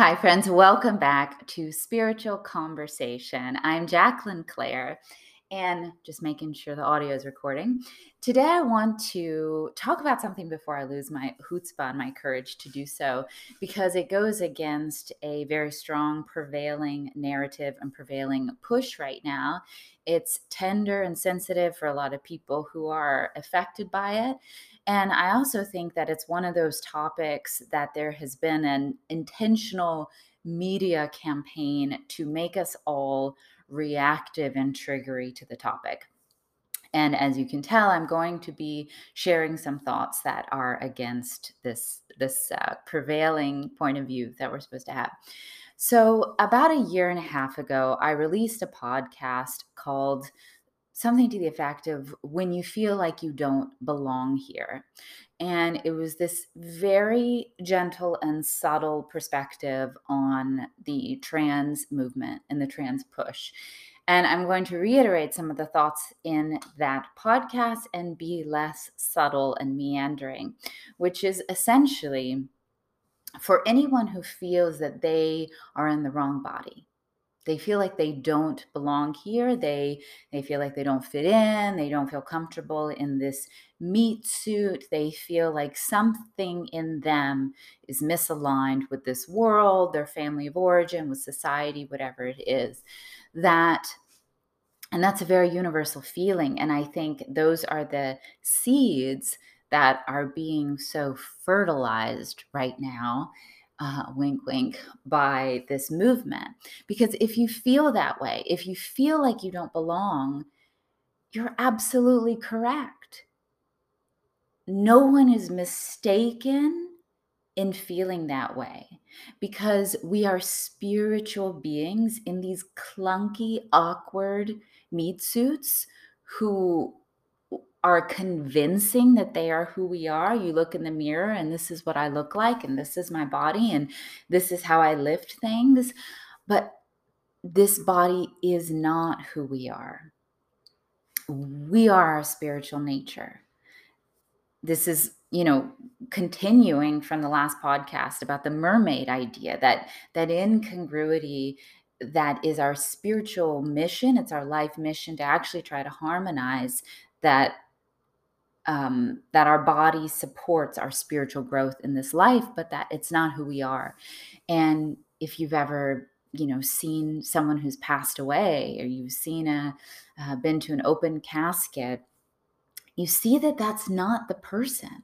Hi, friends. Welcome back to Spiritual Conversation. I'm Jacqueline Claire, and just making sure the audio is recording. Today, I want to talk about something before I lose my chutzpah and my courage to do so, because it goes against a very strong prevailing narrative and prevailing push right now. It's tender and sensitive for a lot of people who are affected by it. And I also think that it's one of those topics that there has been an intentional media campaign to make us all reactive and triggery to the topic. And as you can tell, I'm going to be sharing some thoughts that are against this this uh, prevailing point of view that we're supposed to have. So, about a year and a half ago, I released a podcast called something to the effect of when you feel like you don't belong here. And it was this very gentle and subtle perspective on the trans movement and the trans push. And I'm going to reiterate some of the thoughts in that podcast and be less subtle and meandering, which is essentially for anyone who feels that they are in the wrong body they feel like they don't belong here they they feel like they don't fit in they don't feel comfortable in this meat suit they feel like something in them is misaligned with this world their family of origin with society whatever it is. That and that's a very universal feeling and i think those are the seeds that are being so fertilized right now uh, wink, wink, by this movement. Because if you feel that way, if you feel like you don't belong, you're absolutely correct. No one is mistaken in feeling that way because we are spiritual beings in these clunky, awkward meat suits who are convincing that they are who we are. You look in the mirror and this is what I look like, and this is my body, and this is how I lift things. But this body is not who we are. We are our spiritual nature. This is, you know, continuing from the last podcast about the mermaid idea that that incongruity that is our spiritual mission it's our life mission to actually try to harmonize that um, that our body supports our spiritual growth in this life, but that it's not who we are. And if you've ever you know seen someone who's passed away or you've seen a uh, been to an open casket you see that that's not the person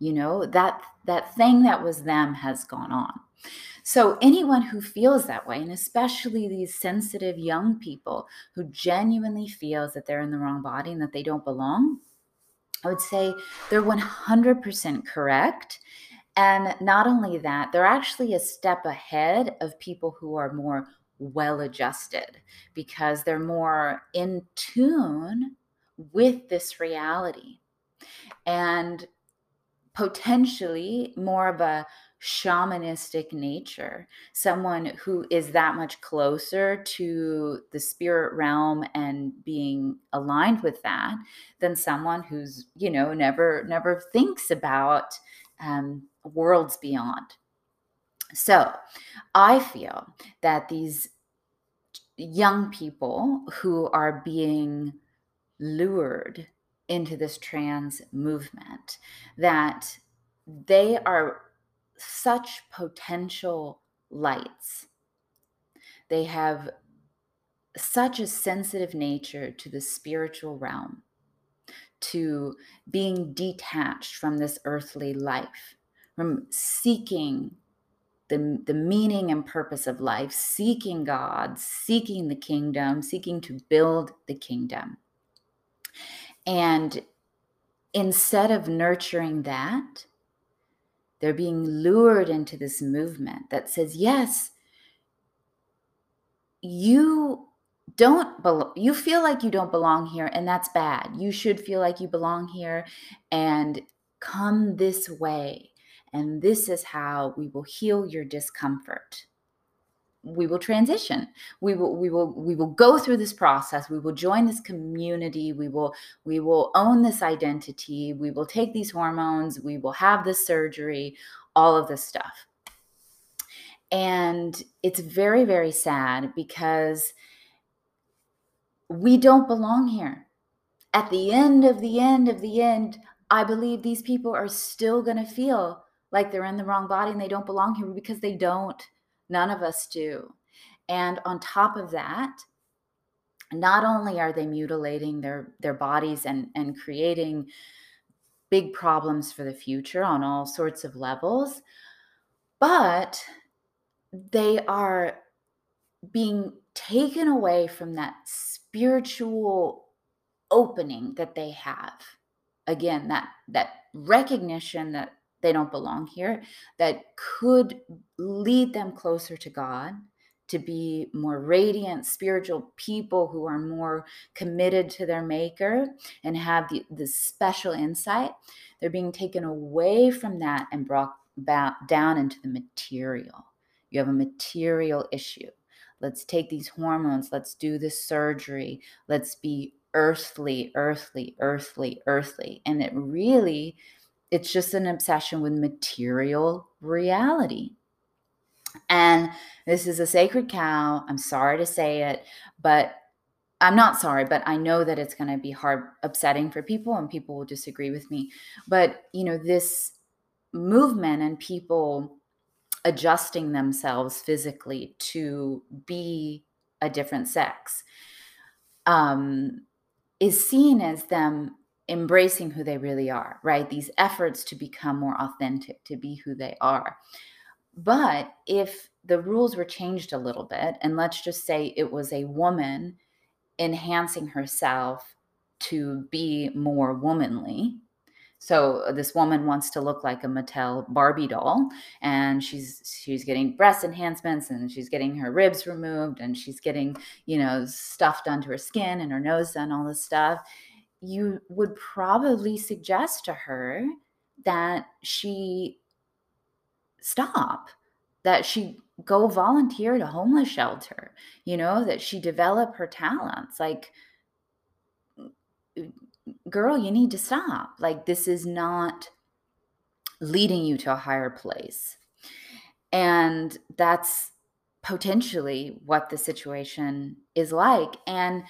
you know that that thing that was them has gone on so anyone who feels that way and especially these sensitive young people who genuinely feels that they're in the wrong body and that they don't belong I would say they're 100% correct. And not only that, they're actually a step ahead of people who are more well adjusted because they're more in tune with this reality and potentially more of a shamanistic nature, someone who is that much closer to the spirit realm and being aligned with that than someone who's, you know, never never thinks about um, worlds beyond. So, I feel that these young people who are being lured into this trans movement that they are such potential lights. They have such a sensitive nature to the spiritual realm, to being detached from this earthly life, from seeking the, the meaning and purpose of life, seeking God, seeking the kingdom, seeking to build the kingdom. And instead of nurturing that, they're being lured into this movement that says, yes, you don't you feel like you don't belong here and that's bad. You should feel like you belong here and come this way and this is how we will heal your discomfort we will transition. We will we will we will go through this process. We will join this community. We will we will own this identity. We will take these hormones. We will have this surgery all of this stuff. And it's very, very sad because we don't belong here. At the end of the end of the end, I believe these people are still going to feel like they're in the wrong body and they don't belong here because they don't. None of us do. And on top of that, not only are they mutilating their their bodies and and creating big problems for the future on all sorts of levels but they are being taken away from that spiritual opening that they have again that that recognition that they don't belong here that could lead them closer to god to be more radiant spiritual people who are more committed to their maker and have the, the special insight they're being taken away from that and brought back down into the material. You have a material issue. Let's take these hormones let's do this surgery let's be earthly earthly earthly earthly. And it really it's just an obsession with material reality and this is a sacred cow. I'm sorry to say it, but I'm not sorry, but I know that it's going to be hard, upsetting for people, and people will disagree with me. But, you know, this movement and people adjusting themselves physically to be a different sex um, is seen as them embracing who they really are, right? These efforts to become more authentic, to be who they are. But if the rules were changed a little bit, and let's just say it was a woman enhancing herself to be more womanly. So uh, this woman wants to look like a Mattel Barbie doll, and she's she's getting breast enhancements, and she's getting her ribs removed, and she's getting you know stuff done to her skin and her nose done, all this stuff. You would probably suggest to her that she stop that she go volunteer at a homeless shelter you know that she develop her talents like girl you need to stop. Like this is not leading you to a higher place. And that's potentially what the situation is like. And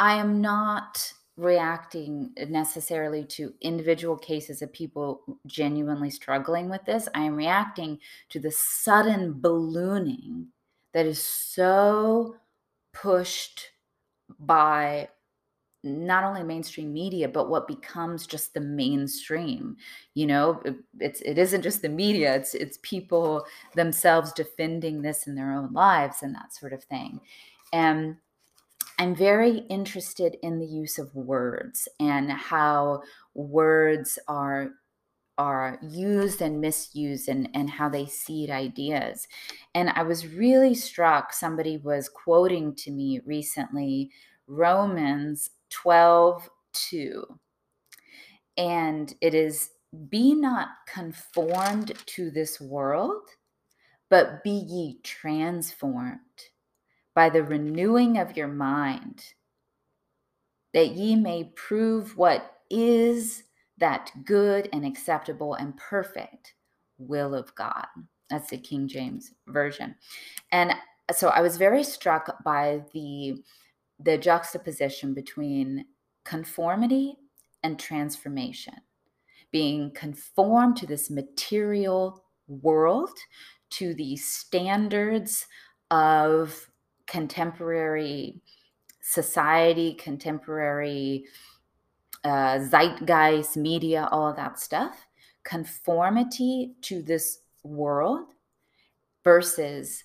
i am not reacting necessarily to individual cases of people genuinely struggling with this. I am reacting to the sudden ballooning that is so pushed by not only mainstream media but what becomes just the mainstream you know it's it isn't just the media it's it's people themselves defending this in their own lives and that sort of thing and I'm very interested in the use of words and how words are are used and misused and, and how they seed ideas. And I was really struck, somebody was quoting to me recently Romans 12 2. And it is be not conformed to this world, but be ye transformed by the renewing of your mind, that ye may prove what is that good and acceptable and perfect will of God. That's the King James version. And so I was very struck by the the juxtaposition between conformity and transformation. Being conformed to this material world, to the standards of contemporary society, contemporary uh, zeitgeist, media, all of that stuff, conformity to this world versus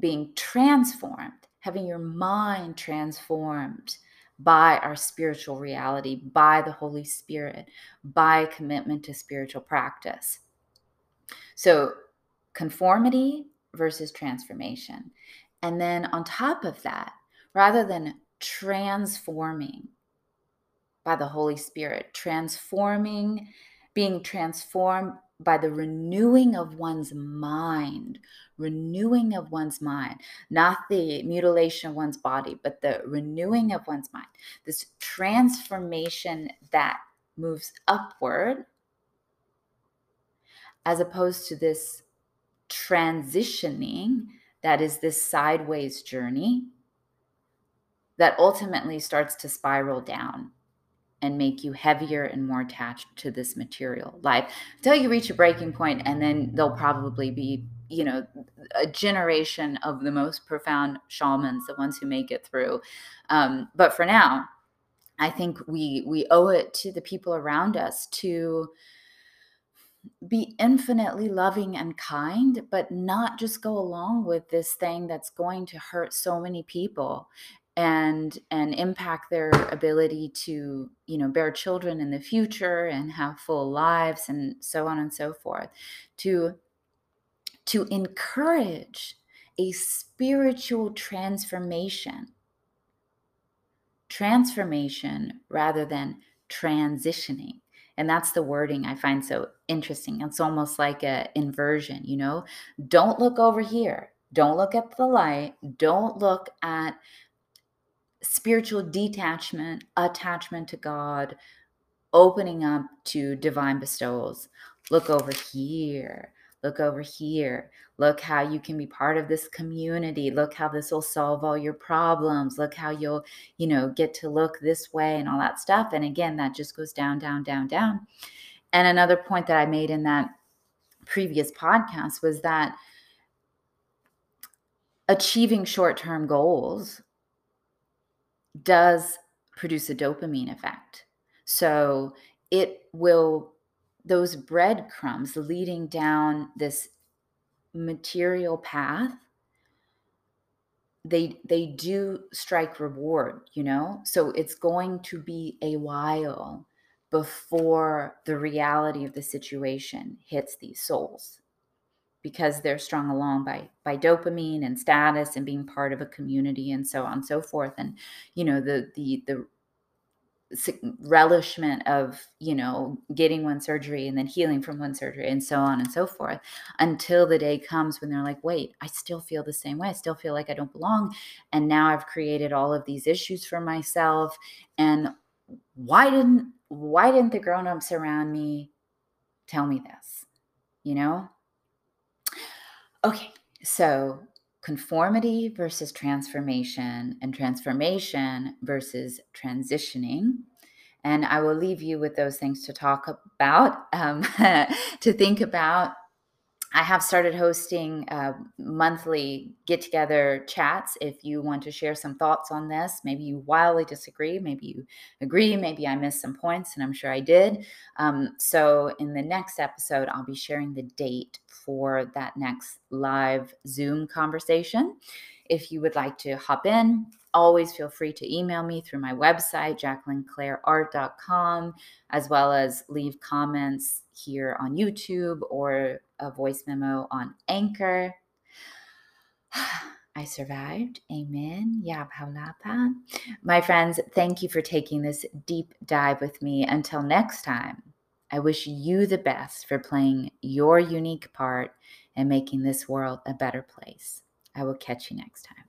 being transformed, having your mind transformed by our spiritual reality, by the Holy Spirit, by commitment to spiritual practice. So, conformity versus transformation. And then on top of that, rather than transforming by the Holy Spirit, transforming, being transformed by the renewing of one's mind, renewing of one's mind, not the mutilation of one's body, but the renewing of one's mind. This transformation that moves upward, as opposed to this transitioning that is this sideways journey that ultimately starts to spiral down and make you heavier and more attached to this material life. Until you reach a breaking point and then there'll probably be you know a generation of the most profound shamans the ones who make it through. Um, but for now i think we we owe it to the people around us to be infinitely loving and kind, but not just go along with this thing that's going to hurt so many people and and impact their ability to you know bear children in the future and have full lives and so on and so forth. To to encourage a spiritual transformation transformation rather than transitioning. And that's the wording i find so interesting. It's almost like a inversion you know? Don't look over here. Don't look at the light. Don't look at spiritual detachment attachment to god opening up to divine bestowals. Look over here. Look over here. Look how you can be part of this community. Look how this will solve all your problems. Look how you'll you know get to look this way and all that stuff. And again that just goes down down down down and another point that i made in that previous podcast was that achieving short-term goals does produce a dopamine effect. So it will those breadcrumbs leading down this material path they they do strike reward you know? So it's going to be a while before the reality of the situation hits these souls. Because they're strung along by by dopamine and status and being part of a community and so on and so forth. And you know the the the relishment of you know getting one surgery and then healing from one surgery and so on and so forth until the day comes when they're like wait i still feel the same way. I still feel like i don't belong. And now i've created all of these issues for myself. And why didn't why didn't the grown-ups around me tell me this you know okay so conformity versus transformation and transformation versus transitioning. And I will leave you with those things to talk about, um, to think about I have started hosting uh, monthly get together chats. If you want to share some thoughts on this, maybe you wildly disagree, maybe you agree, maybe I missed some points, and I'm sure I did. Um, so, in the next episode, I'll be sharing the date for that next live Zoom conversation. If you would like to hop in, always feel free to email me through my website, jacquelineclaireart.com, as well as leave comments here on YouTube or a voice memo on Anchor. I survived. Amen. Yá Bahá'u'l-Abhá. My friends, thank you for taking this deep dive with me. Until next time, I wish you the best for playing your unique part and making this world a better place. I will catch you next time.